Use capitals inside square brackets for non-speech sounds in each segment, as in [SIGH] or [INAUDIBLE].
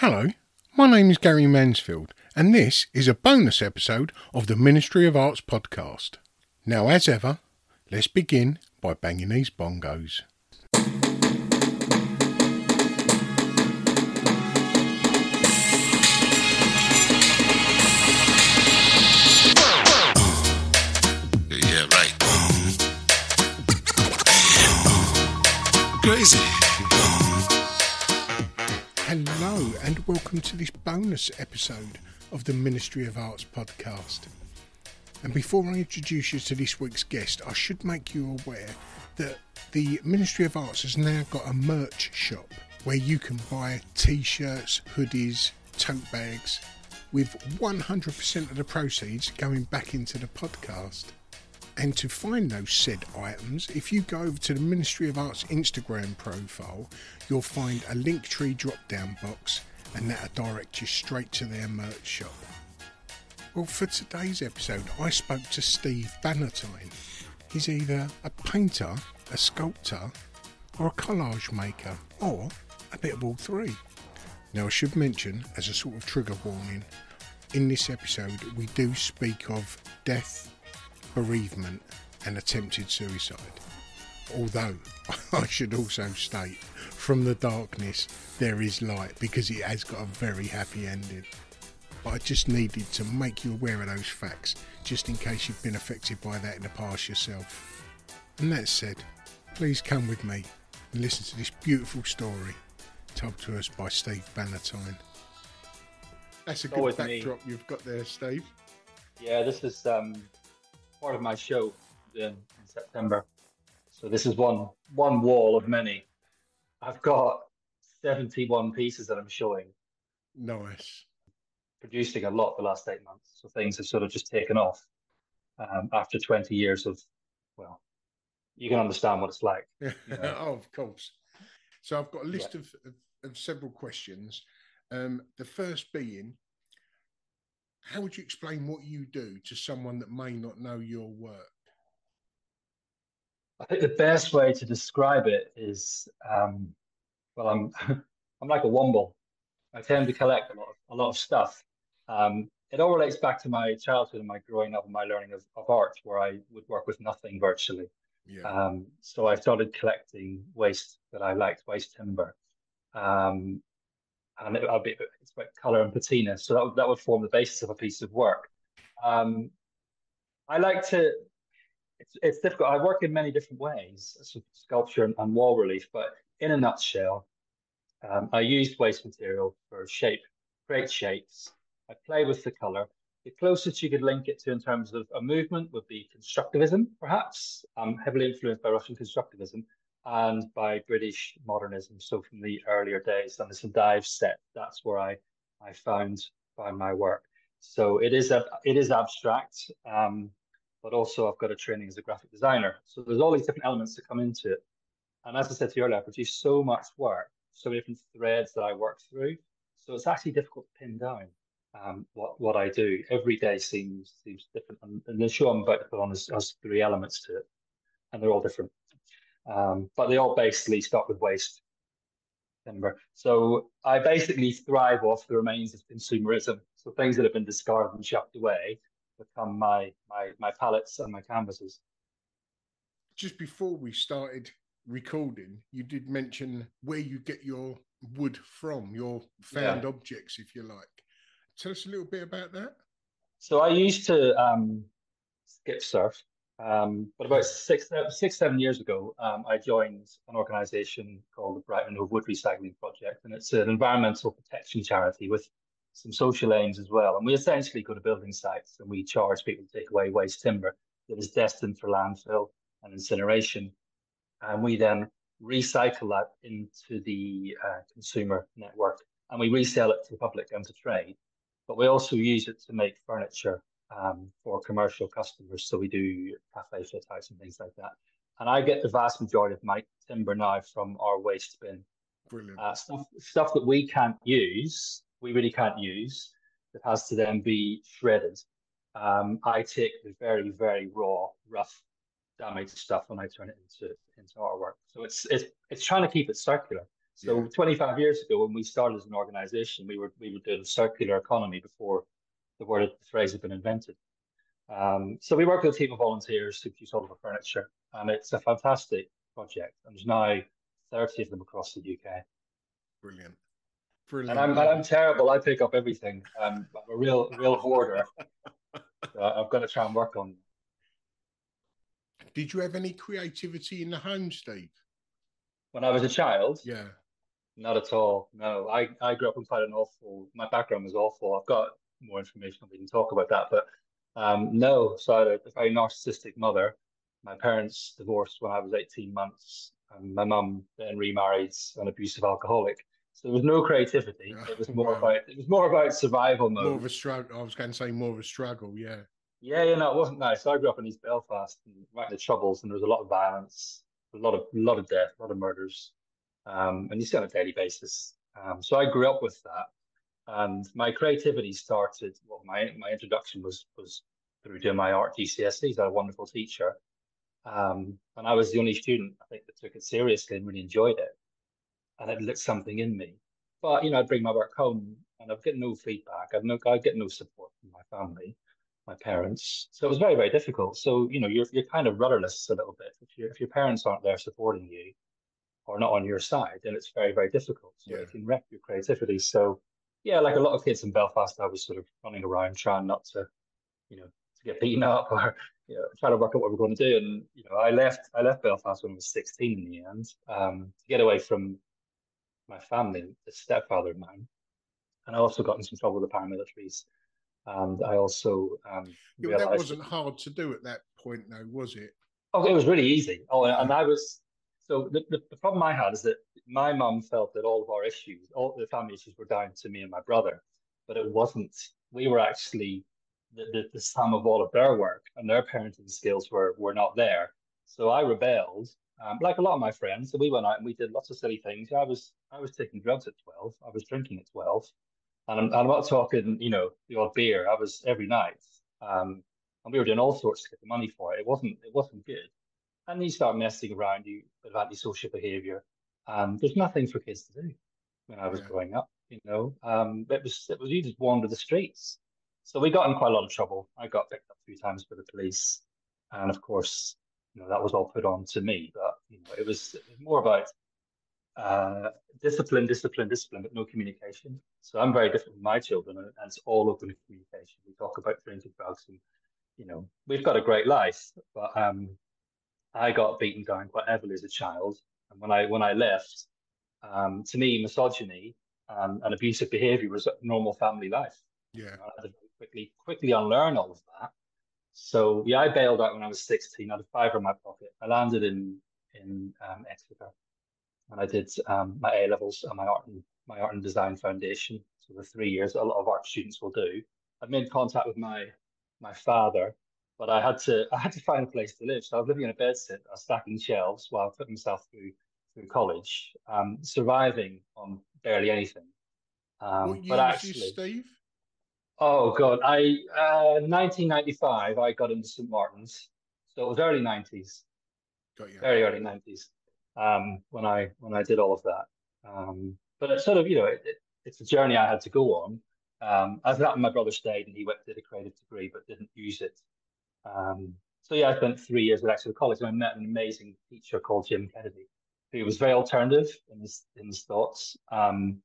Hello, my name is Gary Mansfield, and this is a bonus episode of the Ministry of Arts podcast. Now, as ever, let's begin by banging these bongos. Yeah, right. Crazy. Welcome to this bonus episode of the Ministry of Arts podcast. And before I introduce you to this week's guest, I should make you aware that the Ministry of Arts has now got a merch shop where you can buy t shirts, hoodies, tote bags, with 100% of the proceeds going back into the podcast. And to find those said items, if you go over to the Ministry of Arts Instagram profile, you'll find a Linktree drop down box and that'll direct you straight to their merch shop. Well, for today's episode, I spoke to Steve Bannatyne. He's either a painter, a sculptor, or a collage maker, or a bit of all three. Now, I should mention, as a sort of trigger warning, in this episode we do speak of death, bereavement, and attempted suicide. Although, [LAUGHS] I should also state, from the darkness there is light because it has got a very happy ending. But I just needed to make you aware of those facts, just in case you've been affected by that in the past yourself. And that said, please come with me and listen to this beautiful story told to us by Steve Bannatyne. That's a good Always me. you've got there, Steve. Yeah, this is um, part of my show in, in September. So this is one one wall of many. I've got 71 pieces that I'm showing, Nice. producing a lot the last eight months. So things have sort of just taken off um, after 20 years of, well, you can understand what it's like. [LAUGHS] Yeah. Yeah. oh, of course. So I've got a list of, of, of several questions. Um, the first being, how would you explain what you do to someone that may not know your work? I think the best way to describe it is, um, well, I'm [LAUGHS] I'm like a womble. I tend to collect a lot of, a lot of stuff. Um, it all relates back to my childhood and my growing up and my learning of, of art, where I would work with nothing virtually. Yeah. Um, so I started collecting waste that I liked, waste timber. Um, and it, I'll be, it's about color and patina. So that would, that would form the basis of a piece of work. Um, I like to, it's, it's difficult. I work in many different ways, sculpture and, and wall relief, but in a nutshell, um, I use waste material for shape, create shapes. I play with the color. The closest you could link it to in terms of a movement would be constructivism, perhaps, heavily influenced by Russian constructivism and by British modernism. So from the earlier days, and there's some dive set. That's where I, I found found my work. So it is a, it is abstract, um, but also I've got a training as a graphic designer. So there's all these different elements that come into it. And as I said to you earlier, I produce so much work, so many different threads that I work through. So it's actually difficult to pin down um, what what I do. Every day seems seems different, and, the show I'm about to put on has, has three elements to it, and they're all different. Um, but they all basically start with waste timber. So I basically thrive off the remains of consumerism. So things that have been discarded and chucked away become my my my palettes and my canvases. Just before we started recording, you did mention where you get your wood from, your found yeah. objects, if you like. Tell us a little bit about that. So I used to um, skip surf, um, but about six, six, seven years ago, um, I joined an organisation called the Brighton Hove Wood Recycling Project, and it's an environmental protection charity with some social aims as well. And we essentially go to building sites and we charge people to take away waste timber that is destined for landfill and incineration, and we then recycle that into the uh, consumer network, and we resell it to the public and to trade but we also use it to make furniture um, for commercial customers. So we do cafe fit outs and things like that. And I get the vast majority of my timber now from our waste bin. Brilliant. Uh, stuff, stuff that we can't use, we really can't use, that has to then be shredded. Um, I take the very, very raw, rough, damaged stuff and I turn it into into artwork. So it's it's it's trying to keep it circular. So yeah. 25 years ago, when we started as an organization, we were we were doing circular economy before the word the phrase had been invented. Um, so we work with a team of volunteers to produce all of our furniture, and it's a fantastic project. And there's now 30 of them across the UK. Brilliant. Brilliant. And I'm, I'm terrible. I pick up everything. Um, I'm a real, real hoarder. [LAUGHS] so I've got to try and work on. Did you have any creativity in the home, Steve? When I was a child? Yeah. Not at all. No, I, I grew up in quite an awful. My background was awful. I've got more information. We can talk about that, but um, no. So I had a, very narcissistic mother. My parents divorced when I was 18 months. And my mum then remarried an abusive alcoholic. So there was no creativity. It was more wow. about it was more about survival mode. More of a struggle. I was going to say more of a struggle. Yeah. Yeah, you know, it wasn't nice. So I grew up in East Belfast, and right in the troubles, and there was a lot of violence, a lot of a lot of death, a lot of murders um, and you see on a daily basis. Um, so I grew up with that, and my creativity started. Well, my my introduction was was through doing my art GCSEs. I had a wonderful teacher, um, and I was the only student I think that took it seriously and really enjoyed it, and it lit something in me. But you know, I'd bring my work home, and I'd get no feedback. I'd no, I'd get no support from my family my parents. So it was very, very difficult. So, you know, you're you're kind of rudderless a little bit. If your if your parents aren't there supporting you, or not on your side, then it's very, very difficult. So yeah. it can wreck your creativity. So yeah, like a lot of kids in Belfast, I was sort of running around trying not to, you know, to get beaten up [LAUGHS] or you know, trying to work out what we're going to do. And you know, I left I left Belfast when I was 16 in the end um, to get away from my family, the stepfather of mine. And I also got in some trouble with the paramilitaries. And I also um, yeah, that wasn't hard to do at that point, though, was it? Oh, it was really easy. Oh, and I was so the, the, the, problem I had is that my mum felt that all of our issues, all the family issues were down to me and my brother, but it wasn't. We were actually the, the, the sum of all of their work and their parenting skills were, were not there. So I rebelled, um, like a lot of my friends. So we went out and we did lots of silly things. I was I was taking drugs at 12. I was drinking at 12. And I'm, I'm not talking, you know, the odd beer. I was every night. Um, and we were doing all sorts to get the money for it. It wasn't it wasn't good and you start messing around you with antisocial behavior. Um, there's nothing for kids to do when I was yeah. growing up. You know, um, it was it was you just wander the streets. So we got in quite a lot of trouble. I got picked up a few times by the police, and of course, you know that was all put on to me. But you know, it was, it was more about uh, discipline, discipline, discipline, but no communication. So I'm very different from my children, and, and it's all open communication. We talk about drinking drugs, and you know, we've got a great life, but um, I got beaten down quite heavily as a child, and when I when I left, um, to me, misogyny um, and abusive behaviour was normal family life. Yeah, I had to quickly quickly unlearn all of that. So yeah, I bailed out when I was sixteen. I had a fiver in my pocket. I landed in in um, Exeter, and I did um, my A levels and my art and my art and design foundation. So the three years that a lot of art students will do. I made contact with my my father but I had to [LAUGHS] I had to find a place to live. So I was living in a bed sit, I was stacking shelves while I put myself through through college, um, surviving on barely anything. Um, what year but actually, Steve? oh god, I uh, 1995 I got into St Martin's, so it was early 90s, Got you. very early 90s um, when I when I did all of that. Um, but it's sort of you know it, it, it's a journey I had to go on. Um, as that, my brother stayed and he went did a creative degree but didn't use it. Um, so yeah, I spent three years at Exeter College and I met an amazing teacher called Jim Kennedy, who was very alternative in his in his thoughts. Um,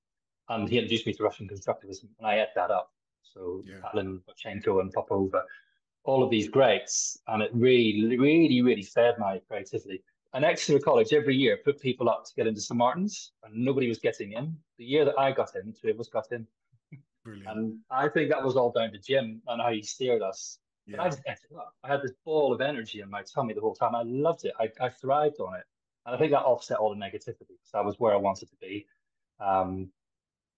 and he introduced me to Russian constructivism, and I ate that up. So Yeah. Alan Rodchenko and Popova, all of these greats, and it really, really, really fed my creativity. And Exeter College every year put people up to get into St Martin's, and nobody was getting in. The year that I got in, two of us got in, Brilliant. and I think that was all down to Jim and how he steered us. But I just ate it up. I had this ball of energy in my tummy the whole time. I loved it. I, I thrived on it. And I think that offset all the negativity because I was where I wanted to be. Um,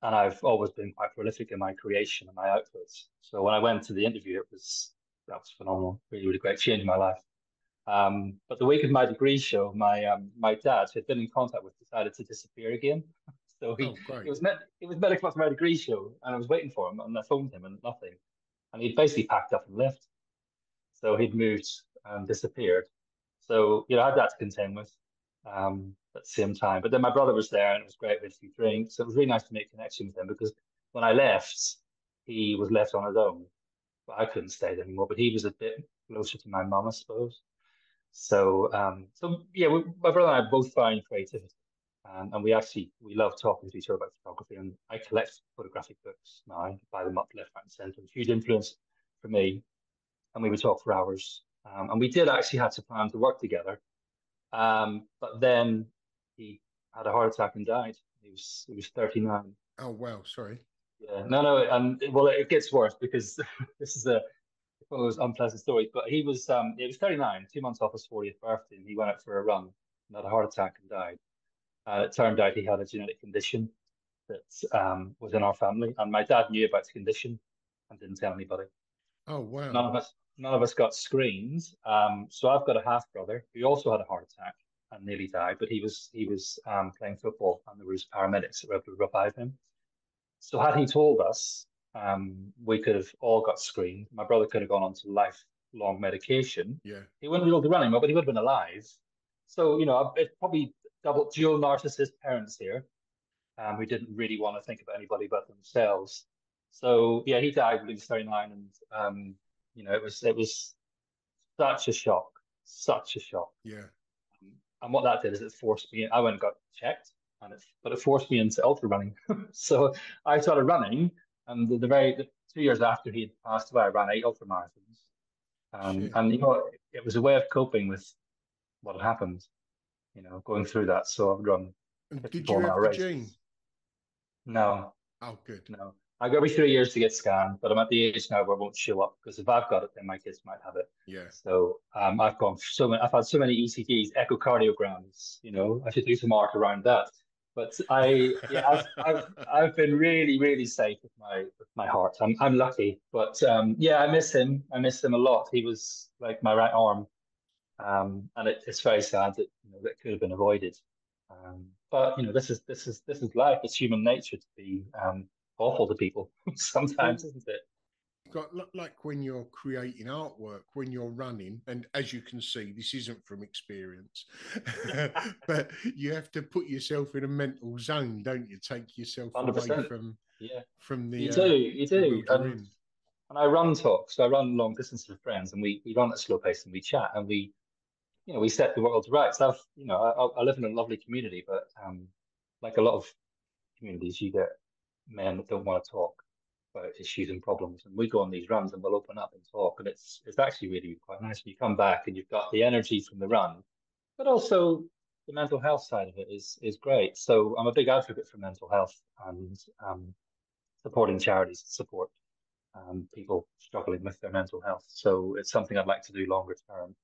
and I've always been quite prolific in my creation and my outputs. So when I went to the interview, it was that was phenomenal. Really, really great. Changed my life. Um, but the week of my degree show, my um, my dad, who had been in contact with, decided to disappear again. [LAUGHS] So he, Oh, he was meant he was meant to come up to my degree show, and I was waiting for him, and I phoned him, and nothing. And he'd basically packed up and left. So he'd moved and disappeared. So you know, I had that to contend with um, at the same time. But then my brother was there, and it was great. We had a few drinks. So it was really nice to make connection with him because when I left, he was left on his own. But I couldn't stay there anymore. But he was a bit closer to my mum, I suppose. So, um, so yeah, we, my brother and I both find creativity, um, and we actually we love talking to each other about photography. And I collect photographic books now, I buy them up left, right, and centre. Huge influence for me, and we would talk for hours. Um, and we did actually have to plan to work together, um, but then he had a heart attack and died. He was he was thirty nine. Oh, wow. Sorry. Yeah, no, no, and well, it gets worse because [LAUGHS] this is a one of those unpleasant stories. But he was, um, it was 39, two months off his 40th birthday, and he went out for a run and had a heart attack and died. Uh, it turned out he had a genetic condition that um, was in our family, and my dad knew about the condition and didn't tell anybody. Oh, wow. None of us, none of us got screens. Um, so I've got a half brother who also had a heart attack and nearly died, but he was he was um, playing football, and there was paramedics that were able to revive him. So had he told us, um, we could have all got screened. My brother could have gone on to lifelong medication. Yeah. He wouldn't be able to run anymore, but he would have been alive. So you know, it's probably double dual narcissist parents here, um, who didn't really want to think about anybody but themselves. So yeah, he died when he was 39, and um, you know, it was it was such a shock, such a shock. Yeah. And what that did is it forced me. I went and got checked, and it but it forced me into ultra running. [LAUGHS] so I started running, and the, the very the two years after he had passed away, I ran eight ultra marathons. Um, and you know, it, it was a way of coping with what had happened. You know, going through that. So I've run did you have the gene? No, Oh, good. no. I go every three years to get scanned, but I'm at the age now where I won't show up because if I've got it, then my kids might have it. Yeah. So um, I've gone so many. I've had so many ECGs, echocardiograms. You know, I should do some art around that. But I, yeah, I've, I've, I've been really, really safe with my with my heart. I'm I'm lucky, but um, yeah, I miss him. I miss him a lot. He was like my right arm, um, and it, it's very sad that you know that could have been avoided. Um, but you know, this is this is this is life. It's human nature to be um, awful to people [LAUGHS] sometimes, isn't it? Got like when you're creating artwork when you're running and as you can see this isn't from experience [LAUGHS] but you have to put yourself in a mental zone don't you take yourself away 100%. from Yeah. from the You uh, do, you do. And, and I run talks. So I run long distances with friends, and we we run at slow pace, and we chat, and we, you know, we set the world right. So I've, you know, I, I live in a lovely community, but um, like a lot of communities, you get men that don't want to talk about issues and problems, and we go on these runs and we'll open up and talk, and it's it's actually really quite nice. when You come back and you've got the energy from the run, but also the mental health side of it is is great. So I'm a big advocate for mental health and um, supporting charities to support um, people struggling with their mental health. So it's something I'd like to do longer term.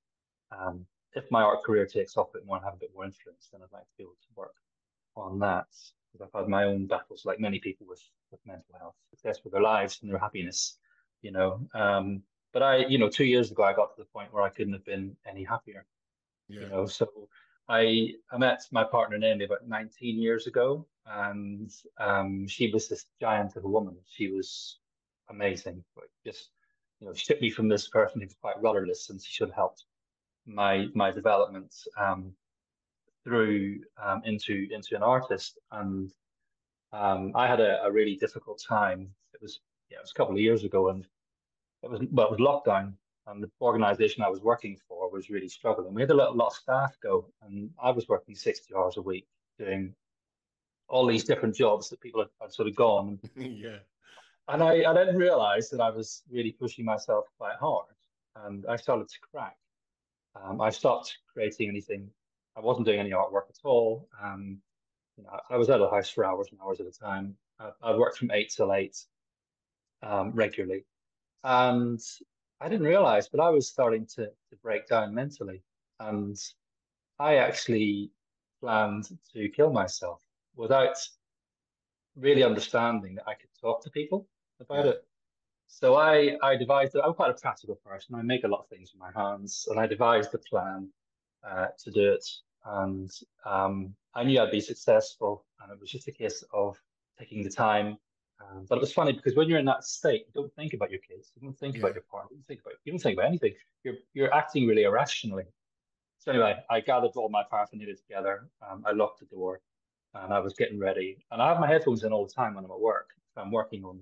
Um, if my art career takes off a bit more and have a bit more influence, then I'd like to be able to work on that. Because I've had my own battles, like many people with with mental health, success with their lives and their happiness, you know. Um, but I, you know, two years ago, I got to the point where I couldn't have been any happier yeah you know so I I met my partner Naomi about 19 years ago, and um, she was this giant of a woman. She was amazing. Just you know, she took me from this person who was quite rudderless, and she should have helped my my development um, through um, into into an artist. And um, I had a, a, really difficult time. It was yeah, it was a couple of years ago, and it was well, it was lockdown, and the organization I was working for was really struggling. We had a lot, a lot of staff go, and I was working sixty hours a week doing all these different jobs that people had, had sort of gone. [LAUGHS] yeah. And I, I didn't realize that I was really pushing myself quite hard, and I started to crack. Um, I stopped creating anything. I wasn't doing any artwork at all. Um, you know, I was out of the house for hours and hours at a time. I, I worked from eight till eight um, regularly, and I didn't realize, but I was starting to to break down mentally, and I actually planned to kill myself without really understanding that I could talk to people about yeah. it. So I I devised. I'm quite a practical person. I make a lot of things with my hands, and I devised a plan uh, to do it. And um, I knew I'd be successful, and it was just a case of taking the time. Um, but it was funny because when you're in that state, you don't think about your kids, you don't think yeah. about your partner, you don't think about you don't think about anything. You're you're acting really irrationally. So anyway, I gathered all my paraphernalia together. Um, I locked the door, and I was getting ready. And I have my headphones in all the time when I'm at work. If I'm working on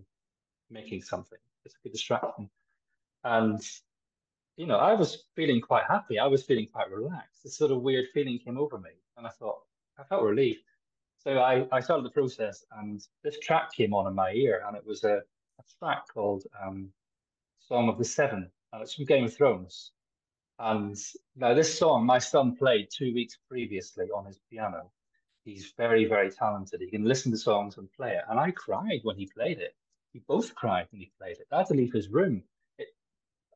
making something, it's a good distraction. And you know, I was feeling quite happy. I was feeling quite relaxed. This sort of weird feeling came over me, and I thought I felt relief. So I, I started the process, and this track came on in my ear, and it was a, a track called um, "Song of the Seven," and it's from Game of Thrones. And now this song, my son played two weeks previously on his piano, he's very, very talented. He can listen to songs and play it. And I cried when he played it. We both cried when he played it. I had to leave his room.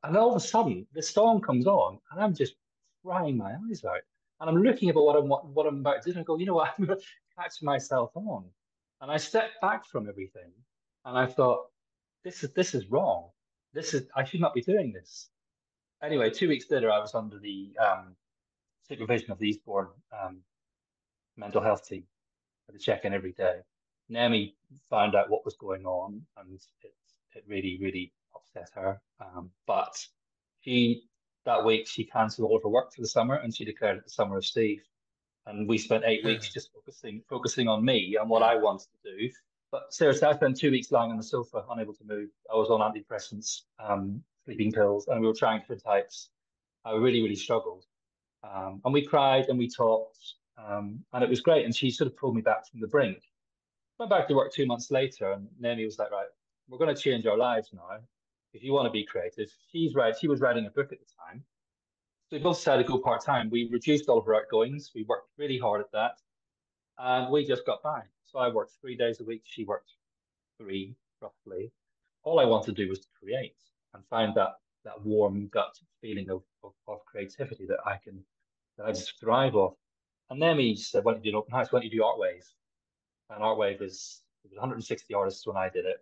And all of a sudden, the storm comes on, and I'm just crying my eyes out. And I'm looking at what I'm what, I'm about to do, and I go, you know what, [LAUGHS] I'm going to catch myself on. And I stepped back from everything, and I thought, this is this is wrong. This is I should not be doing this. Anyway, two weeks later, I was under the um, supervision of the Eastbourne um, mental health team to check in every day. Naomi found out what was going on, and it it really really upset her. Um, but she that week she cancelled all of her work for the summer, and she declared it the summer of Steve. And we spent eight weeks just focusing focusing on me and what I wanted to do. But seriously, I spent two weeks lying on the sofa, unable to move. I was on antidepressants, um, sleeping pills, and we were trying different types. I really, really struggled. Um, and we cried and we talked um, and it was great. And she sort of pulled me back from the brink. Went back to work two months later, and Naomi was like, "Right, we're going to change our lives now. If you want to be creative." She's right. She was writing a book at the time, so we both decided to go part time. We reduced all of our outgoings. We worked really hard at that, and we just got by. So I worked three days a week. She worked three, roughly. All I wanted to do was to create and find that that warm gut feeling of, of, of creativity that I can that I just thrive off. And then he said, why don't you do an open house? Why don't you do Artwave? And Artwave is it was 160 artists when I did it,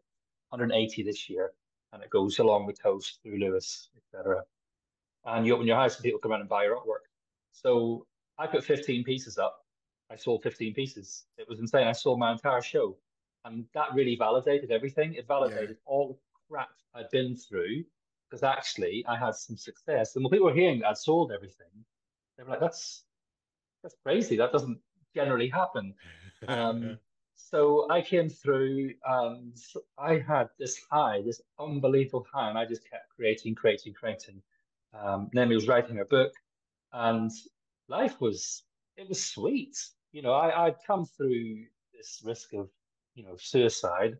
180 this year, and it goes along the coast through Lewes, etc. And you open your house and people come around and buy your artwork. So I put 15 pieces up. I sold 15 pieces. It was insane. I sold my entire show. And that really validated everything. It validated yeah. all the crap I'd been through because actually I had some success. And when people were hearing that I'd sold everything, they were like, that's that's crazy. That doesn't generally happen. [LAUGHS] Um, so I came through and I had this high, this unbelievable high, and I just kept creating, creating, creating. Um, Naomi was writing her book, and life was it was sweet. You know, I, I'd come through this risk of you know suicide,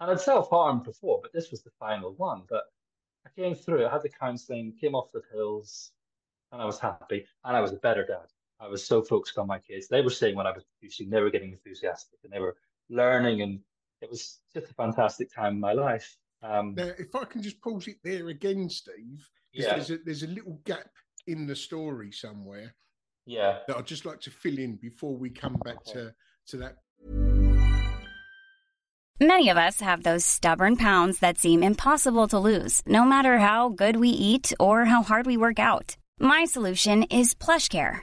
and I'd self harmed before, but this was the final one. But I came through. I had the counselling, came off the pills, and I was happy, and I was a better dad. I was so focused on my kids. They were seeing what I was producing. They were getting enthusiastic and they were learning. And it was just a fantastic time in my life. Um, now, if I can just pause it there again, Steve, yeah. there's, a, there's a little gap in the story somewhere. Yeah. That I'd just like to fill in before we come back okay. to, to that. Many of us have those stubborn pounds that seem impossible to lose, no matter how good we eat or how hard we work out. My solution is PlushCare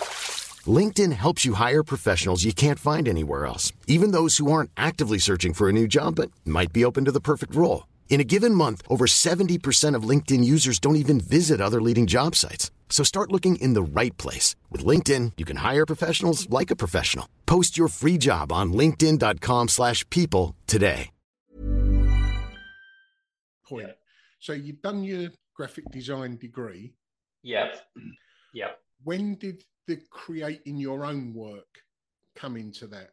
LinkedIn helps you hire professionals you can't find anywhere else, even those who aren't actively searching for a new job but might be open to the perfect role. In a given month, over 70% of LinkedIn users don't even visit other leading job sites. So start looking in the right place. With LinkedIn, you can hire professionals like a professional. Post your free job on linkedin.com slash people today. Point. So you've done your graphic design degree. Yeah. Yeah. When did the creating your own work come into that?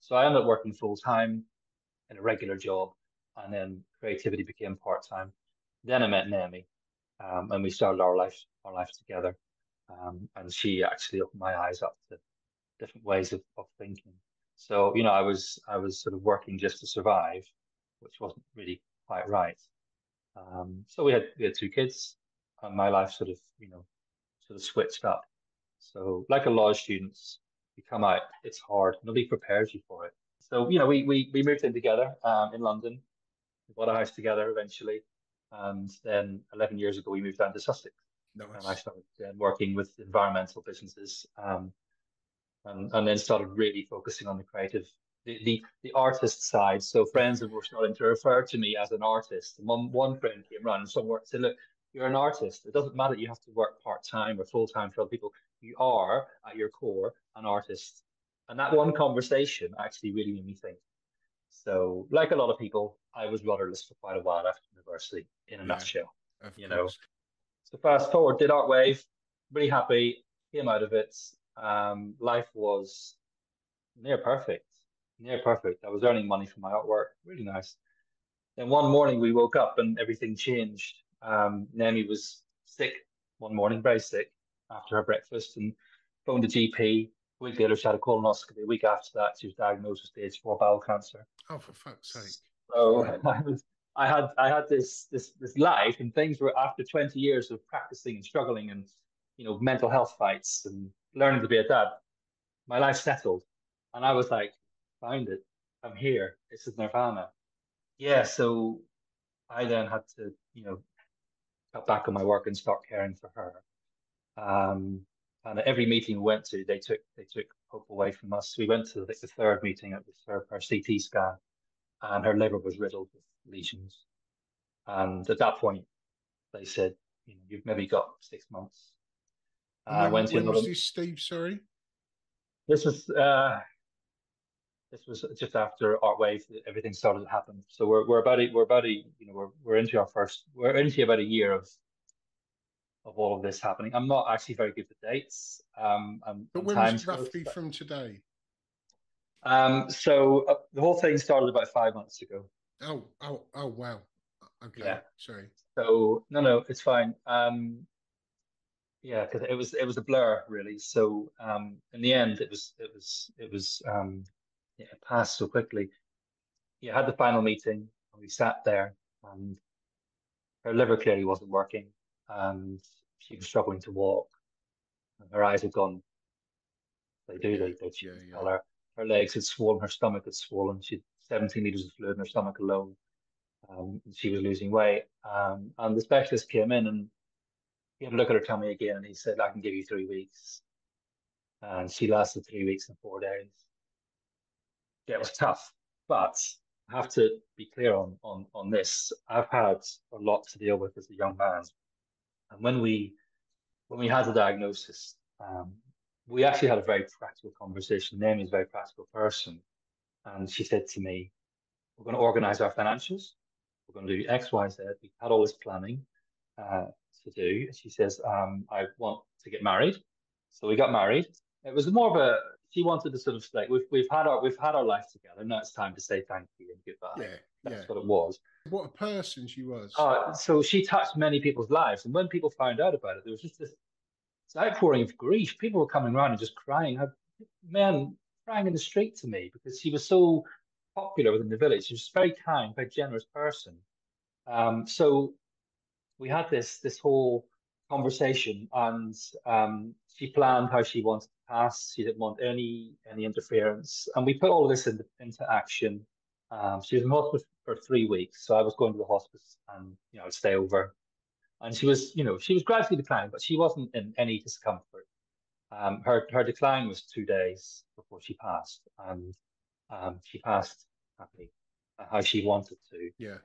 So I ended up working full time in a regular job, and then creativity became part time. Then I met Naomi, um, and we started our life our life together. Um, and she actually opened my eyes up to different ways of, of thinking. So you know, I was I was sort of working just to survive, which wasn't really quite right. Um, so we had we had two kids, and my life sort of you know sort of switched up. So like a lot of students, you come out, it's hard. Nobody prepares you for it. So you know, we we we moved in together um, in London. We bought a house together eventually, and then 11 years ago we moved down to Sussex. Nice. And I started uh, working with environmental businesses, um, and and then started really focusing on the creative, the the, the artist side. So friends were starting to refer to me as an artist. One one friend came around and said, "Look, you're an artist. It doesn't matter you have to work part time or full time for other people. You are at your core an artist." And that one conversation actually really made me think. So, like a lot of people, I was rudderless for quite a while after university. In a Yeah, nutshell, you know. So fast forward, did Artwave, really happy, came out of it. Um, life was near perfect, near perfect. I was earning money from my artwork, really nice. Then one morning we woke up and everything changed. Um, Naomi was sick one morning, very sick after her breakfast, and phoned the GP. A week later, she had a colonoscopy. A week after that, she was diagnosed with stage four bowel cancer. Oh, for fuck's sake. So [LAUGHS] I was, I had, I had this, this, this life, and things were after 20 years of practicing and struggling, and you know, mental health fights and learning to be a dad. My life settled, and I was like, found it. I'm here. This is Nirvana. Yeah. So I then had to, you know, cut back on my work and start caring for her. Um, and at every meeting we went to, they took they took hope away from us. We went to like the third meeting. It was her, her CT scan, and her liver was riddled with lesions. And at that point, they said, you know, you've maybe got six months. And I when, went to when was this, Steve? Sorry. This was uh, this was just after Artwave. Everything started to happen. So we're we're about a, we're about a, you know we're we're into our first we're into about a year of of all of this happening. I'm not actually very good with dates. Um, and, But when was roughly from today? Um, so uh, the whole thing started about five months ago. Oh, oh, oh, wow. Okay. Yeah. Sorry. So no, no, it's fine. Um, yeah, because it was it was a blur really. So um, in the end, it was it was it was um, yeah, it passed so quickly. Yeah, I had the final meeting. And we sat there, and her liver clearly wasn't working, and she was struggling to walk. Her eyes had gone. They do. They they Yeah, yeah. color. Her legs had swollen. Her stomach had swollen. She had 17 liters of fluid in her stomach alone. Um, she was losing weight. Um, and the specialist came in and he had a look at her tummy again and he said, I can give you three weeks. And she lasted three weeks and four days. Yeah, it was tough. But I have to be clear on, on, on this. I've had a lot to deal with as a young man. And when we when we had the diagnosis, um, we actually had a very practical conversation. Naomi's a very practical person. And she said to me, We're going to organize our financials. We're going to do X, Y, Z. We had all this planning uh, to do. She says, um, I want to get married. So we got married. It was more of a she wanted to sort of like we've we've had our we've had our life together. Now it's time to say thank you and goodbye. Yeah. That's Yeah. what it was. What a person she was. Uh, so she touched many people's lives, and when people found out about it, there was just this outpouring of grief. People were coming around and just crying. Men crying in the street to me because she was so popular within the village. She was a very kind, very generous person. Um, so we had this this whole conversation, and um, she planned how she wanted to pass. She didn't want any any interference, and we put all of this into, into action. Um, she was in hospital for three weeks, so I was going to the hospice and you know I'd stay over, and she was you know she was gradually declining, but she wasn't in any discomfort. Um, her her decline was two days before she passed, and um, she passed happy how she wanted to. Yeah.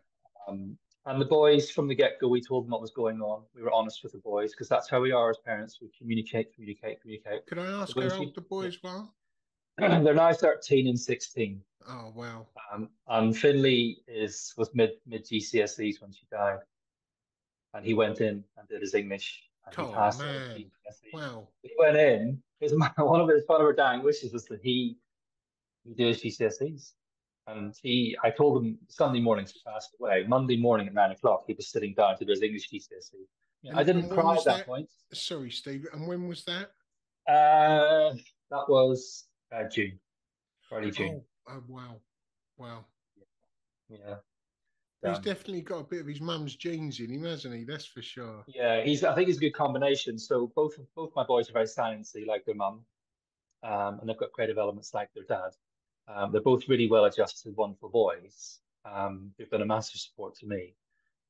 Um, and the boys, from the get go, we told them what was going on. We were honest with the boys because that's how we are as parents. We communicate, communicate, communicate. Can I ask so how old the boys were? [CLEARS THROAT] They're now 13 and 16. Oh, wow. Um, and Finley is was mid mid GCSEs when she died. And he went in and did his English. And oh, he passed man. Wow. He went in. His, [LAUGHS] one of his one of her dying wishes was that he he do his GCSEs. And he, I told him Sunday morning he passed away. Monday morning at nine o'clock, he was sitting down to do his English GCSE. Yeah, I didn't cry at that, that, point. Sorry, Steve. And when was that? Uh, that was uh, June, early June. Oh, oh wow, wow. Yeah. He's definitely got a bit of his mum's genes in him, hasn't he? That's for sure. Yeah, he's. I think he's a good combination. So both both my boys are very sciencey, like their mum, um, and they've got creative elements like their dad. Um, they're both really well adjusted, wonderful boys. Um, they've been a massive support to me.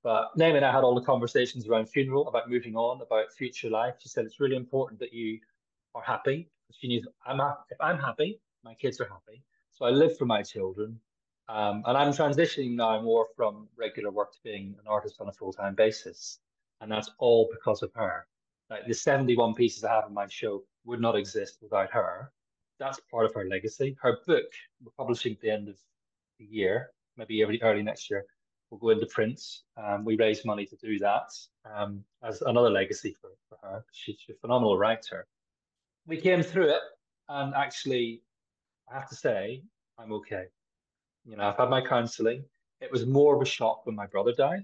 But Naomi and I had all the conversations around funeral, about moving on, about future life. She said it's really important that you are happy. She knew I'm if I'm happy, my kids are happy. So I live for my children. Um, and I'm transitioning now more from regular work to being an artist on a full time basis. And that's all because of her. Like the 71 pieces I have in my show would not exist without her that's part of her legacy. Her book, we're publishing at the end of the year, maybe early, early next year, will go into print. Um, we raise money to do that um, as another legacy for, for her. She's a phenomenal writer. We came through it, and actually, I have to say, I'm okay. You know, I've had my counselling. It was more of a shock when my brother died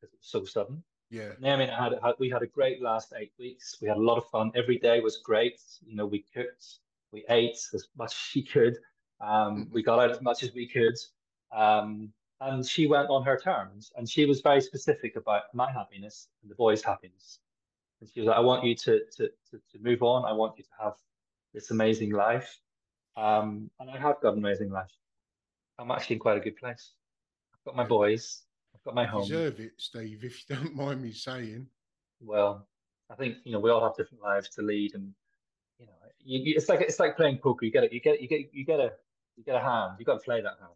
because it was so sudden. Yeah. I mean, I had, had, we had a great last eight weeks. We had a lot of fun. Every day was great. You know, we cooked we ate as much as she could. Um, we got out as much as we could. Um, and she went on her terms. And she was very specific about my happiness and the boys' happiness. And she was like, I want you to, to, to, to move on. I want you to have this amazing life. Um, and I have got an amazing life. I'm actually in quite a good place. I've got my boys. I've got my you home. Deserve it, Steve. If you don't [LAUGHS] mind me saying. Well, I think you know we all have different lives to lead, and you know, you, you, it's like it's like playing poker. You get it. You get you get you get a you get a hand. You got to play that hand.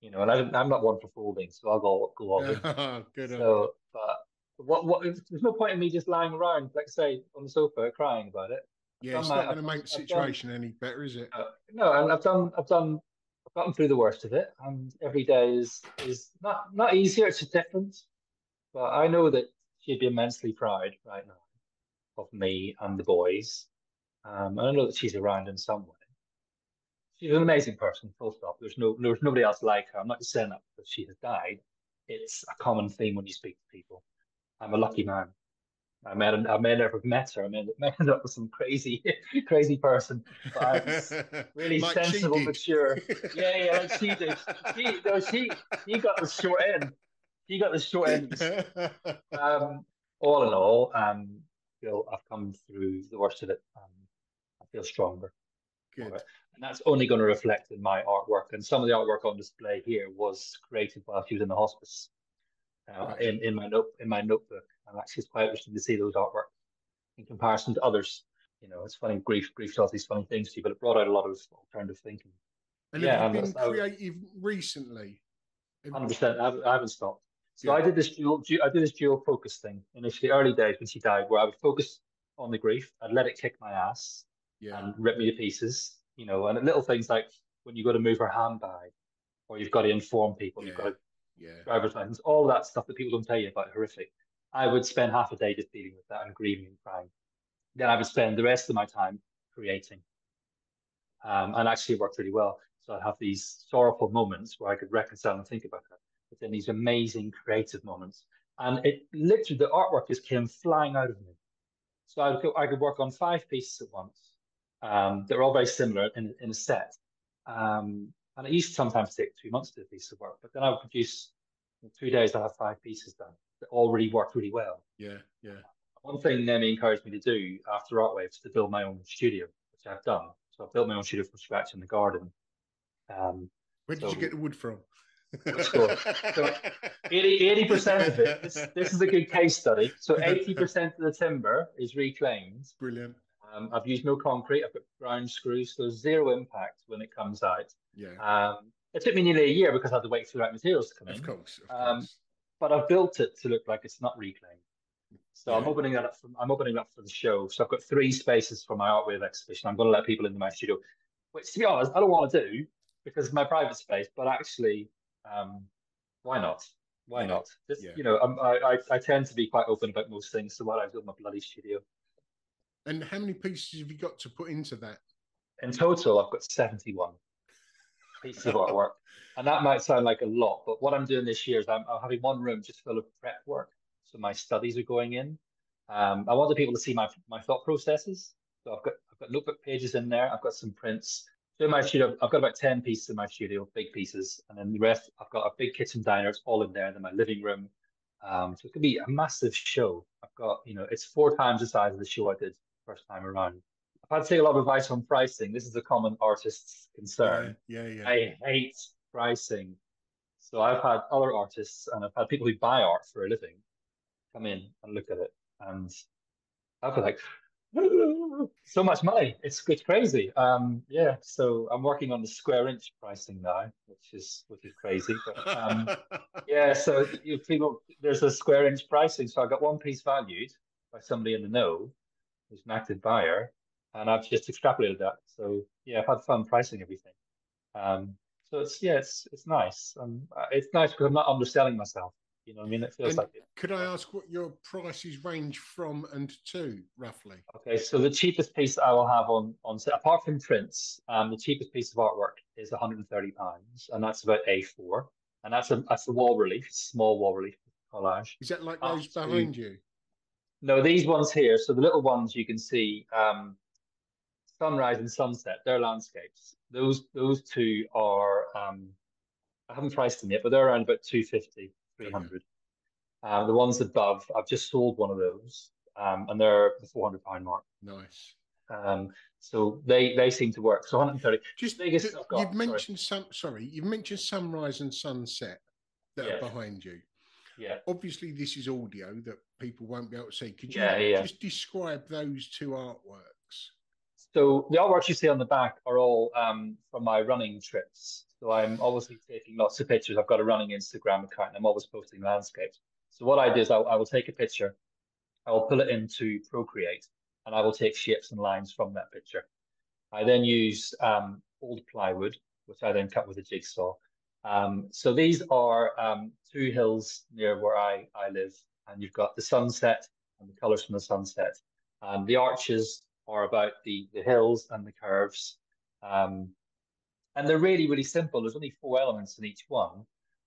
You know, and I am not one for folding, so I'll go go all in. [LAUGHS] Good. So, but what what? There's no point in me just lying around, like say, on the sofa crying about it. Yeah, it's not going to make the situation done, any better, is it? Uh, no, and I've done I've done I've gotten through the worst of it, and every day is is not not easier. It's just different, but I know that she'd be immensely proud right now of me and the boys um, and I know that she's around in some way. She's an amazing person, full stop. There's no there's nobody else like her. I'm not just saying that because she has died. It's a common theme when you speak to people. I'm a lucky man. I met I may never have met her. I may, [LAUGHS] end up with some crazy, crazy person. But I was [LAUGHS] really like sensible, mature. [LAUGHS] Yeah, yeah, like she did. She, no, she, she got the short end. She got the short end. Um, all in all, um, you know, I've come through the worst of it. Um, feel stronger. Good. And that's only going to reflect in my artwork. And some of the artwork on display here was created while she was in the hospice. Uh, in, in my note in my notebook. And actually it's quite interesting to see those artwork in comparison to others. You know, it's funny, grief grief does these funny things to you, but it brought out a lot of alternative thinking. And yeah, have you been creative recently? Hundred percent. I haven't stopped. So yeah. I did this dual, I did this dual focus thing initially, early days when she died, where I would focus on the grief, I'd let it kick my ass, yeah. and rip me to pieces. You know, and little things like when you've got to move her handbag, or you've got to inform people, yeah. you've got to yeah. driver's license, all that stuff that people don't tell you about horrific. I would spend half a day just dealing with that and grieving and crying. Then I would spend the rest of my time creating. Um, and actually it worked really well. So I'd have these sorrowful moments where I could reconcile and think about her, but then these amazing creative moments. And it literally, the artwork just came flying out of me So I could, I could work on five pieces at once. Um, they're all very similar in, in a set. Um, and it used to sometimes take two months to do a piece of work, but then I would produce in two days, I have five pieces done that already worked really well. Yeah, yeah. One thing Naomi encouraged me to do after Artwaves to build my own studio, which I've done. So I built my own studio from scratch in the garden. Um, Where did so, you get the wood from? so 80 percent of it. This, this, is a good case study. So eighty percent of the timber is reclaimed. Brilliant. Um, I've used no concrete. I've got ground screws, so zero impact when it comes out. Yeah. Um, it took me nearly a year because I had to wait for the right materials to come of in. Course, of um, course. But I've built it to look like it's not reclaimed. So Yeah. I'm opening that up. For, I'm opening up for the show. So I've got three spaces for my Artwave exhibition. I'm going to let people into my studio, which to be honest, I don't want to do because it's my private space. But actually, um, why not? Why Yeah. not? Just, Yeah. You know, I, I I tend to be quite open about most things. So why I build my bloody studio? And how many pieces have you got to put into that? In total, I've got 71 pieces of artwork. And that might sound like a lot, but what I'm doing this year is I'm, I'm having one room just full of prep work. So my studies are going in. Um, I wanted people to see my, my thought processes. So I've got I've got notebook pages in there. I've got some prints. So in my studio, I've got about 10 pieces in my studio, big pieces. And then the rest, I've got a big kitchen diner. It's all in there. And then my living room. Um, so it could be a massive show. I've got, you know, it's four times the size of the show I did first time around. Had take a lot of advice on pricing. This is a common artist's concern. Yeah, yeah, yeah. I hate pricing. So I've had other artists and I've had people who buy art for a living come in and look at it. And I've been like, so much money. It's it's crazy. Um, yeah. So I'm working on the square inch pricing now, which is which is crazy. But um, [LAUGHS] yeah. So you people, there's a square inch pricing. So I got one piece valued by somebody in the know, who's an active buyer, and I've just extrapolated that. So yeah, I've had fun pricing everything. Um, so it's yeah, it's it's nice. Um, uh, it's nice because I'm not underselling myself. You know what I mean? It feels And like it. could I ask what your prices range from and to, roughly? Okay, so the cheapest piece I will have on on set, apart from prints, um, the cheapest piece of artwork is 130 pounds, and that's about A4, and that's a that's a wall relief, small wall relief collage. Is that like Up those behind you? No, these ones here. So the little ones you can see, um, sunrise and sunset. They're landscapes. Those those two are. Um, I haven't priced them yet, but they're around about 250, 300. Uh, the ones above, I've just sold one of those, um, and they're the 400 pound mark. Nice. Um, so they they seem to work. So 130. Just biggest got, you've sorry. mentioned some. Sorry, you've mentioned sunrise and sunset that Yeah. are behind you. Yeah. Obviously, this is audio that people won't be able to see. Could you Yeah, yeah. just describe those two artworks? So the artworks you see on the back are all um, from my running trips. So I'm obviously taking lots of pictures. I've got a running Instagram account and I'm always posting landscapes. So what I do is I, I will take a picture, I will pull it into Procreate, and I will take shapes and lines from that picture. I then use um, old plywood, which I then cut with a jigsaw. Um, so these are um, two hills near where I, I live, and you've got the sunset and the colours from the sunset. Um, the arches are about the, the hills and the curves. Um, and they're really, really simple. There's only four elements in each one,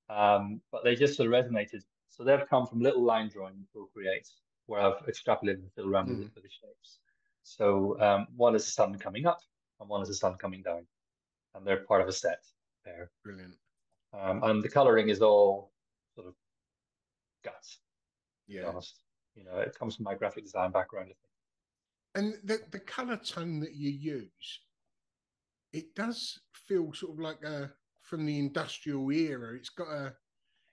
um, but they just sort of resonated. So they've come from little line drawing in Procreate, where I've extrapolated and fiddled around with, Mm. it, with the shapes. So um, one is the sun coming up, and one is the sun coming down, and they're part of a set there. Brilliant. Um, and the coloring is all sort of guts, Yeah. honest. You know, it comes from my graphic design background. And the the color tone that you use, it does feel sort of like a from the industrial era. It's got a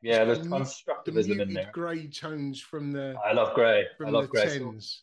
Yeah, there's got the constructivism in there. grey tones from the I love grey. I love the grey. So- tens.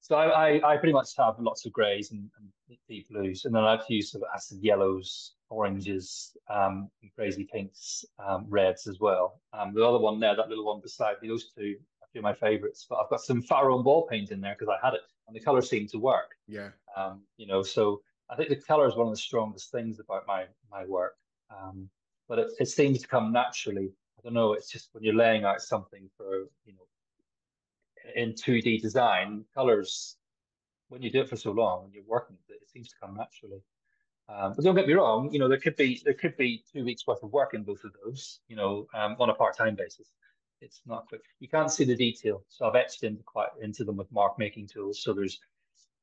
So I, I, I pretty much have lots of greys and, and deep blues, and then I like to use sort of acid yellows, oranges, um, crazy pinks, um, reds as well. Um, the other one there, that little one beside me, those two are two of my favourites. But I've got some Farrow and Ball paint in there because I had it, and the colours seem to work. Yeah. Um, you know, so I think the colour is one of the strongest things about my my work. Um, but it, it seems to come naturally. I don't know. It's just when you're laying out something for you know in 2D design, colors, when you do it for so long and you're working it, it seems to come naturally. Um, but don't get me wrong, you know, there could be there could be two weeks worth of work in both of those, you know, um, on a part-time basis. It's not quick. You can't see the detail, so I've etched into quite into them with mark making tools. So there's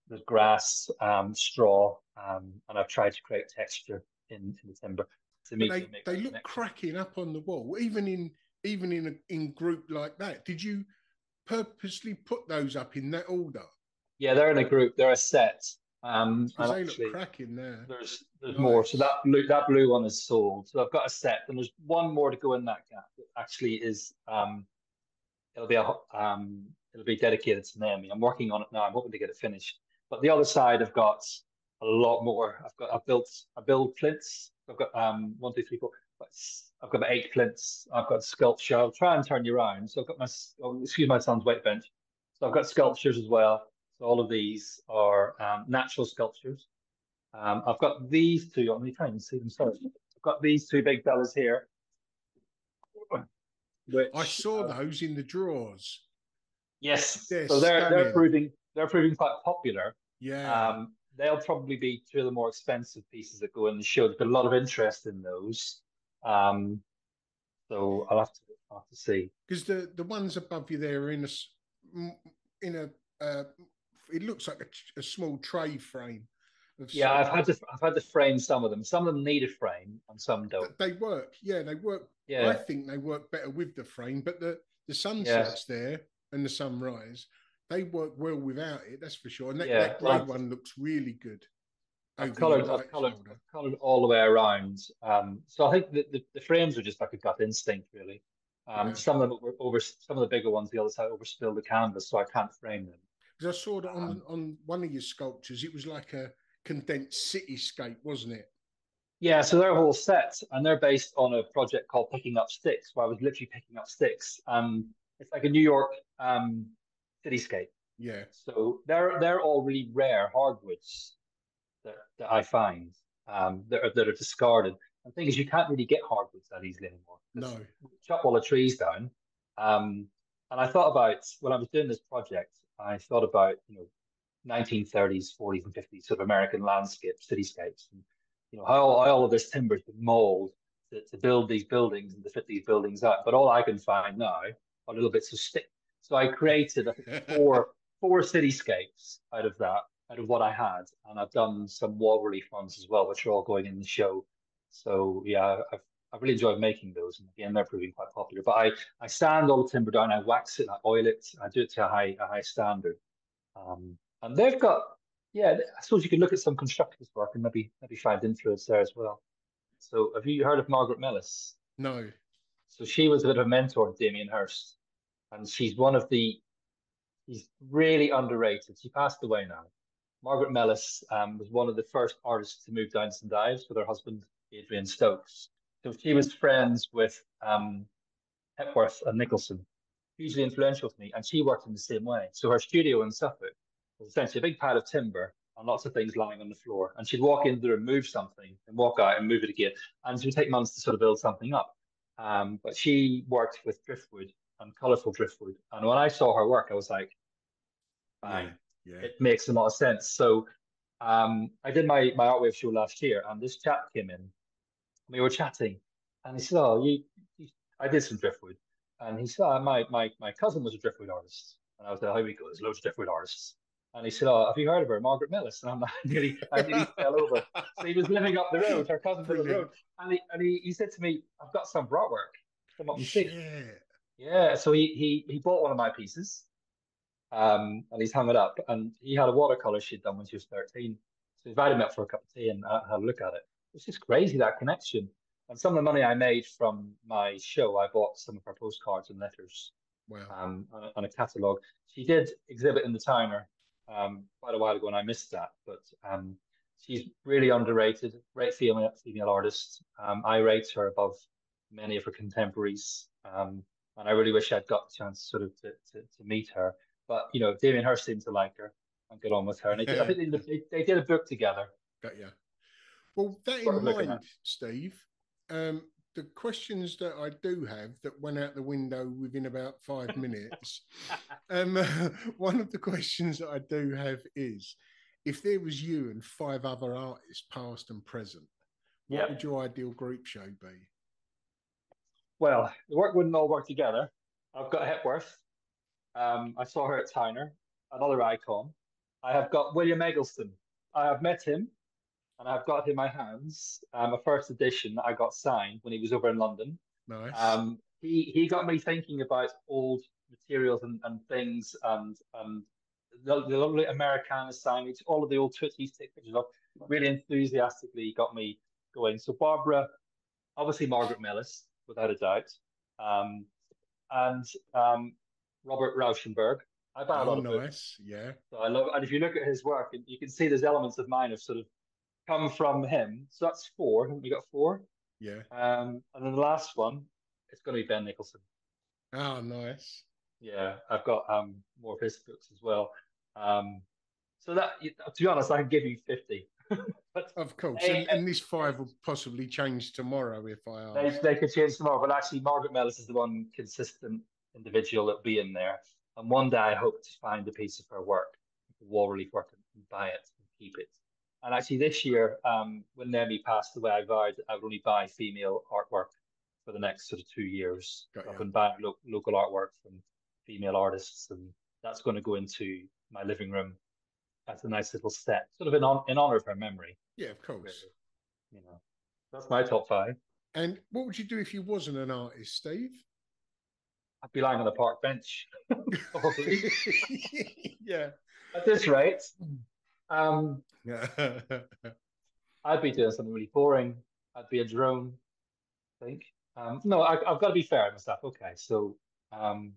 there's grass, um, straw, um, and I've tried to create texture in, in the timber. To me, they, they look cracking up on the wall, even in even in a in group like that. Did you purposely put those up in that order? Yeah, they're in a group. They're a set. Um, they actually, look cracking there. There's there's nice. more. So that blue that blue one is sold. So I've got a set, and there's one more to go in that gap. That actually is um, it'll be a um, it'll be dedicated to Naomi. I'm working on it now. I'm hoping to get it finished. But the other side, I've got a lot more. I've got I've built I build plinths. I've got um one two three four. I've got about eight plinths. I've got sculpture. I'll try and turn you around. So I've got my oh, excuse my son's weight bench. So I've got sculptures as well. So all of these are um, natural sculptures. Um, I've got these two. Let me try and see them. Sorry, I've got these two big fellas here. Which, I saw uh, those in the drawers. Yes, they're so they're they're proving they're proving quite popular. Yeah. Um, they'll probably be two of the more expensive pieces that go in the show. There's been a lot of interest in those. Um, so I'll have to I'll have to see because the the ones above you there are in a in a uh, it looks like a, a small tray frame. Yeah, I've had to I've had to frame some of them. Some of them need a frame, and some don't. They work. Yeah, they work. Yeah, I think they work better with the frame. But the the sunsets yeah. there and the sunrise, they work well without it. That's for sure. And that, yeah, that grey one looks really good. I've coloured, I've coloured, I've coloured all the way around. Um, so I think the, the, the, frames are just like a gut instinct, really. Um, yeah. Some of them were over, some of the bigger ones, the other side overspilled the canvas, so I can't frame them. Because I saw that on um, on one of your sculptures, it was like a condensed cityscape, wasn't it? Yeah, so they're whole sets, and they're based on a project called Picking Up Sticks, where I was literally picking up sticks. Um, it's like a New York um, cityscape. Yeah. So they're they're all really rare hardwoods that, that I find um, that are that are discarded. And the thing is, you can't really get hardwoods that easily anymore. No. Chop all the trees down. Um, and I thought about when I was doing this project, I thought about you know 1930s, 40s, and 50s sort of American landscape, cityscapes, and you know how all, all of this timber's been molded to, to build these buildings and to fit these buildings up. But all I can find now are little bits of stick. So I created I think, [LAUGHS] four four cityscapes out of that, out of what I had, and I've done some wall relief ones as well, which are all going in the show. So yeah, I've I really enjoy making those, and again, they're proving quite popular. But I, I sand all the timber down, I wax it, I oil it, I do it to a high a high standard. Um, and they've got, yeah, I suppose you could look at some constructors' work and maybe maybe find influence there as well. So, have you heard of Margaret Mellis? No. So she was a bit of a mentor of Damien Hirst, and she's one of the, she's really underrated. She passed away now. Margaret Mellis um, was one of the first artists to move down St Ives with her husband Adrian Stokes so she was friends with um, Hepworth and Nicholson, hugely influential to me, and she worked in the same way. So her studio in Suffolk was essentially a big pile of timber and lots of things lying on the floor. And she'd walk in there and move something and walk out and move it again. And it would take months to sort of build something up. Um, but she worked with driftwood and colourful driftwood. And when I saw her work, I was like, fine, yeah, yeah. it makes a lot of sense. So um, I did my, my Artwave show last year, and this chap came in we were chatting, and he said, "Oh, you, you I did some driftwood," and he said, oh, "My my my cousin was a driftwood artist," and I was like, "How we go? There's loads of driftwood artists." And he said, "Oh, have you heard of her, Margaret Mellis?" And I'm like, [LAUGHS] nearly, I nearly fell over. So he was living up the road, her cousin from the road, and he and he, he said to me, "I've got some artwork. Come up and see." Yeah. So he he he bought one of my pieces, um, and he's hung it up. And he had a watercolor she'd done when she was 13. So he invited me up for a cup of tea and I had a look at it it's just crazy that connection. And some of the money I made from my show, I bought some of her postcards and letters. Wow. Um, on, a, on a catalogue. She did exhibit in the Towner um, quite a while ago, and I missed that. But um, she's really underrated. Great female female artist. Um, I rate her above many of her contemporaries, um, and I really wish I'd got the chance sort of to, to, to meet her. But you know, Damien Hirst seemed to like her and get on with her, and they, I [LAUGHS] think they, they, did a book together. Got you. Well, that in mind, Steve, um, the questions that I do have that went out the window within about five [LAUGHS] minutes. um, uh, [LAUGHS] one of the questions that I do have is if there was you and five other artists, past and present, what yep. would your ideal group show be? Well, the work wouldn't all work together. I've got Hepworth. Um, I saw her at Towner, another icon. I have got William Eggleston. I have met him, and I've got in my hands. Um, a first edition that I got signed when he was over in London. Nice. Um, he he got me thinking about old materials and, and things and and the, the lovely Americana signage, all of the old Tootsies take pictures of. Really enthusiastically got me going. So Barbara, obviously Margaret Mellis, without a doubt, um, and um, Robert Rauschenberg. I buy a oh, lot of books. nice. Yeah. So I love, and if you look at his work, you can see there's elements of mine of sort of come from him. So that's four. Haven't we got four? Yeah. Um, and then the last one, it's going to be Ben Nicholson. Oh, nice. Yeah, I've got um more of his books as well. Um, so that to be honest, I can give you fifty. [LAUGHS] but Of course. And, and this [LAUGHS] five will possibly change tomorrow if I they, ask. they could change tomorrow, but actually, Margaret Mellis is the one consistent individual that'll be in there. And one day, I hope to find a piece of her work, wall relief work, and buy it and keep it. And actually, this year, um, when Naomi passed away, I vowed I would only buy female artwork for the next sort of two years. Got I've been buying lo- local artwork from female artists, and that's going to go into my living room as a nice little set, sort of in, on, in honor of her memory. Yeah, of course. Really. You know, that's my top five. And what would you do if you wasn't an artist, Steve? I'd be lying on a park bench, [LAUGHS] probably. [LAUGHS] yeah. At this rate, um. [LAUGHS] I'd be doing something really boring. I'd be a drone, I think. Um, no, I, I've got to be fair with myself. Okay, so um,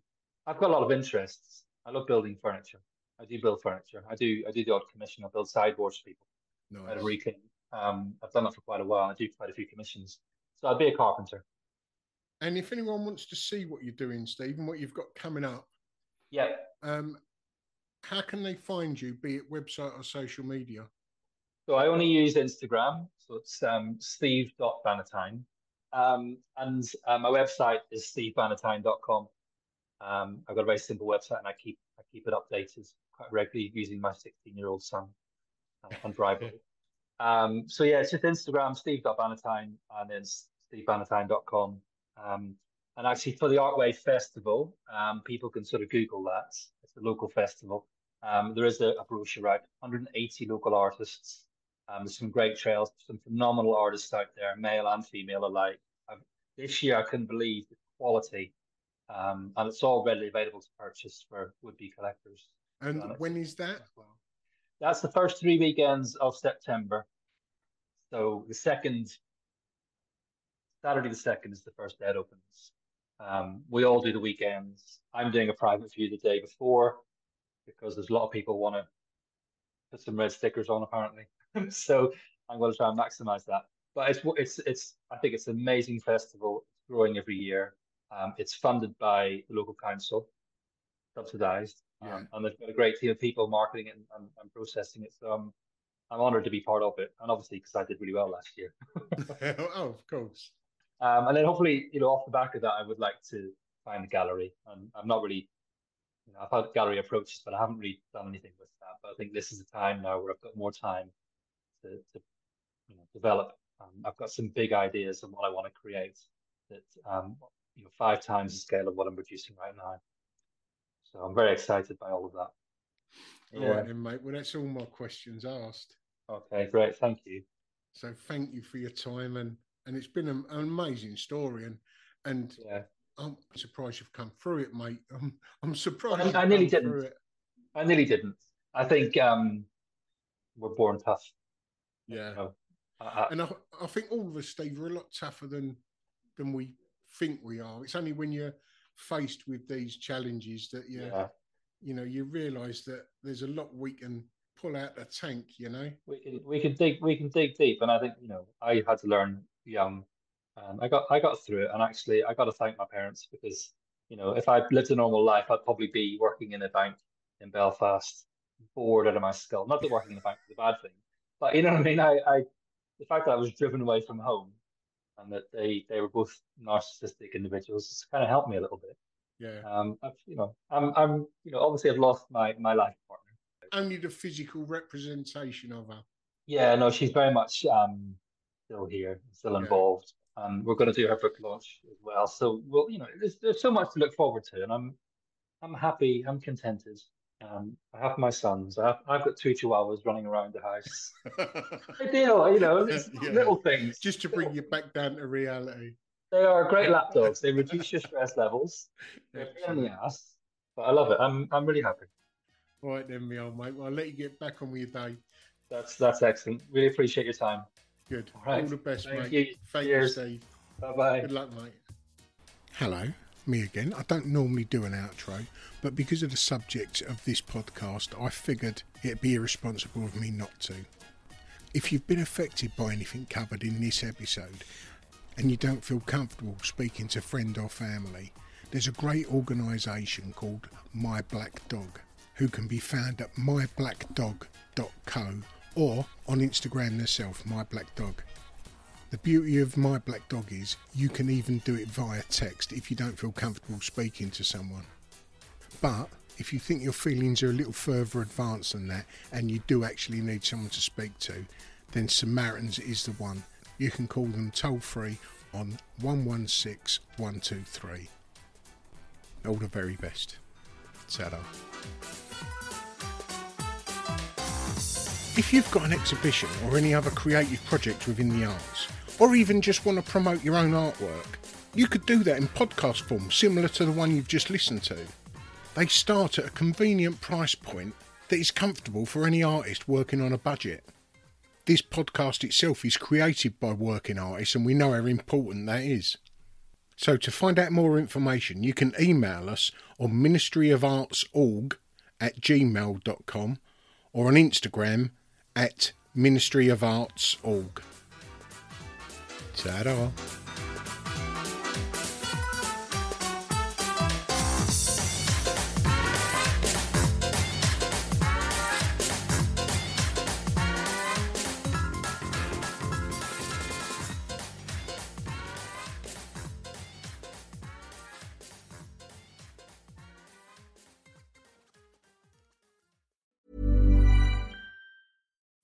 I've got a lot of interests. I love building furniture. I do build furniture. I do. I do the odd commission. I build sideboards for people of nice. Reclaim. Um, I've done that for quite a while. I do quite a few commissions. So I'd be a carpenter. And if anyone wants to see what you're doing, Steve, and what you've got coming up, Yeah. um, how can they find you, be it website or social media? So I only use Instagram. So it's um, steve.bannatyne. Um, and uh, my website is stevebannatyne.com. Um, I've got a very simple website and I keep I keep it updated quite regularly using my 16 year old son uh, and bribery. [LAUGHS] um, so yeah, it's just Instagram, steve.bannatyne, and then stevebannatyne.com. Um, and actually, for the Artwave Festival, um, people can sort of Google that. It's a local festival. Um, there is a, a brochure out, 180 local artists. Um, there's some great trails, some phenomenal artists out there, male and female alike. I've, this year, I couldn't believe the quality, um, and it's all readily available to purchase for would-be collectors. And when is that? That's the first three weekends of September. So the second, Saturday the second is the first day it opens. Um, we all do the weekends. I'm doing a private view the day before because there's a lot of people want to put some red stickers on apparently. [LAUGHS] so I'm going to try and maximize that. But it's it's it's I think it's an amazing festival. It's growing every year. Um, it's funded by the local council, subsidized, Yeah. um, and they've got a great team of people marketing it and, and, and processing it. So I'm I'm honored to be part of it, and obviously because I did really well last year. [LAUGHS] oh, of course. Um, and then hopefully, you know, off the back of that, I would like to find a gallery. And I'm not really, you know, I've had gallery approaches, but I haven't really done anything with that. But I think this is a time now where I've got more time to, to you know, develop. Um, I've got some big ideas on what I want to create that, um, you know, five times the scale of what I'm producing right now. So I'm very excited by all of that. All right, then, mate. Well, that's all my questions asked. Okay, great. Thank you. So thank you for your time and and it's been an, an amazing story and and Yeah. I'm surprised you've come through it, mate. [LAUGHS] I'm I'm surprised. I- I nearly didn't. I nearly didn't. I think um, we're born tough. Yeah. I, I, And I, I think all of us, Steve, are a lot tougher than than we think we are. It's only when you're faced with these challenges that you yeah. you know you realise that there's a lot we can pull out the tank. You know. we can we can dig we can dig deep and i think you know i had to learn young and i got i got through it. And actually i got to thank my parents because you know if i lived a normal life i'd probably be working in a bank in belfast bored out of my skull. Not that working in a bank is a bad thing but you know what i mean? I i the fact that i was driven away from home and that they they were both narcissistic individuals it's kind of helped me a little bit. Yeah. um I've, you know i'm i'm you know obviously i've lost my my life partner. Only the physical representation of her. Yeah, no, she's very much um still here, still Yeah. involved. and we're going to do her book launch as well. So, well, you know, there's, there's so much to look forward to, and I'm I'm happy, I'm contented. Um, I have my sons. I have, I've got two chihuahuas running around the house. [LAUGHS] Ideal, you know, [LAUGHS] Yeah. little things. Just to bring you back down to reality. They are great lap dogs. They reduce your stress levels. [LAUGHS] They're in the ass, but I love it. I'm I'm really happy. All right then, me old mate. Well, I'll let you get back on with your day. That's that's excellent. Really appreciate your time. Good. All right. All the best, Thank mate. you. Thank Cheers. you, Steve. Bye bye. Good luck, mate. Hello, me again. I don't normally do an outro, but because of the subject of this podcast, I figured it'd be irresponsible of me not to. If you've been affected by anything covered in this episode and you don't feel comfortable speaking to friend or family, there's a great organisation called My Black Dog who can be found at myblackdog.co or on Instagram themselves, My Black Dog. The beauty of My Black Dog is you can even do it via text if you don't feel comfortable speaking to someone. But if you think your feelings are a little further advanced than that and you do actually need someone to speak to, then Samaritans is the one. You can call them toll free on 116 123. All the very best. Ta-da. If you've got an exhibition or any other creative project within the arts, or even just want to promote your own artwork, you could do that in podcast form similar to the one you've just listened to. They start at a convenient price point that is comfortable for any artist working on a budget. This podcast itself is created by working artists, and we know how important that is. So, to find out more information, you can email us on ministryofartsorg at gmail.com or on Instagram at ministryofartsorg. Ta-da.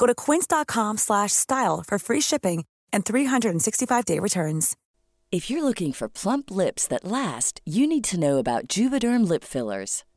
Go to quince.com slash style for free shipping and 365-day returns. If you're looking for plump lips that last, you need to know about Juvederm lip fillers.